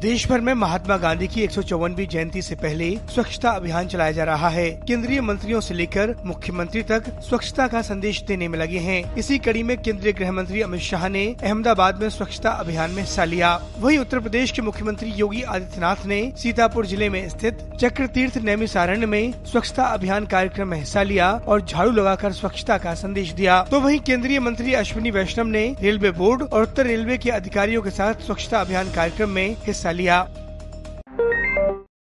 देश भर में महात्मा गांधी की एक जयंती से पहले स्वच्छता अभियान चलाया जा रहा है। केंद्रीय मंत्रियों से लेकर मुख्यमंत्री तक स्वच्छता का संदेश देने में लगे हैं। इसी कड़ी में केंद्रीय गृह मंत्री अमित शाह ने अहमदाबाद में स्वच्छता अभियान में हिस्सा लिया। वहीं उत्तर प्रदेश के मुख्यमंत्री योगी आदित्यनाथ ने सीतापुर ज़िले में स्थित चक्र तीर्थ नैमिसारण्य में स्वच्छता अभियान कार्यक्रम में हिस्सा लिया और झाड़ू लगाकर स्वच्छता का संदेश दिया। तो वही केंद्रीय मंत्री अश्विनी वैष्णव ने रेलवे बोर्ड और उत्तर रेलवे के अधिकारियों के साथ स्वच्छता अभियान कार्यक्रम में हिस्सा लिया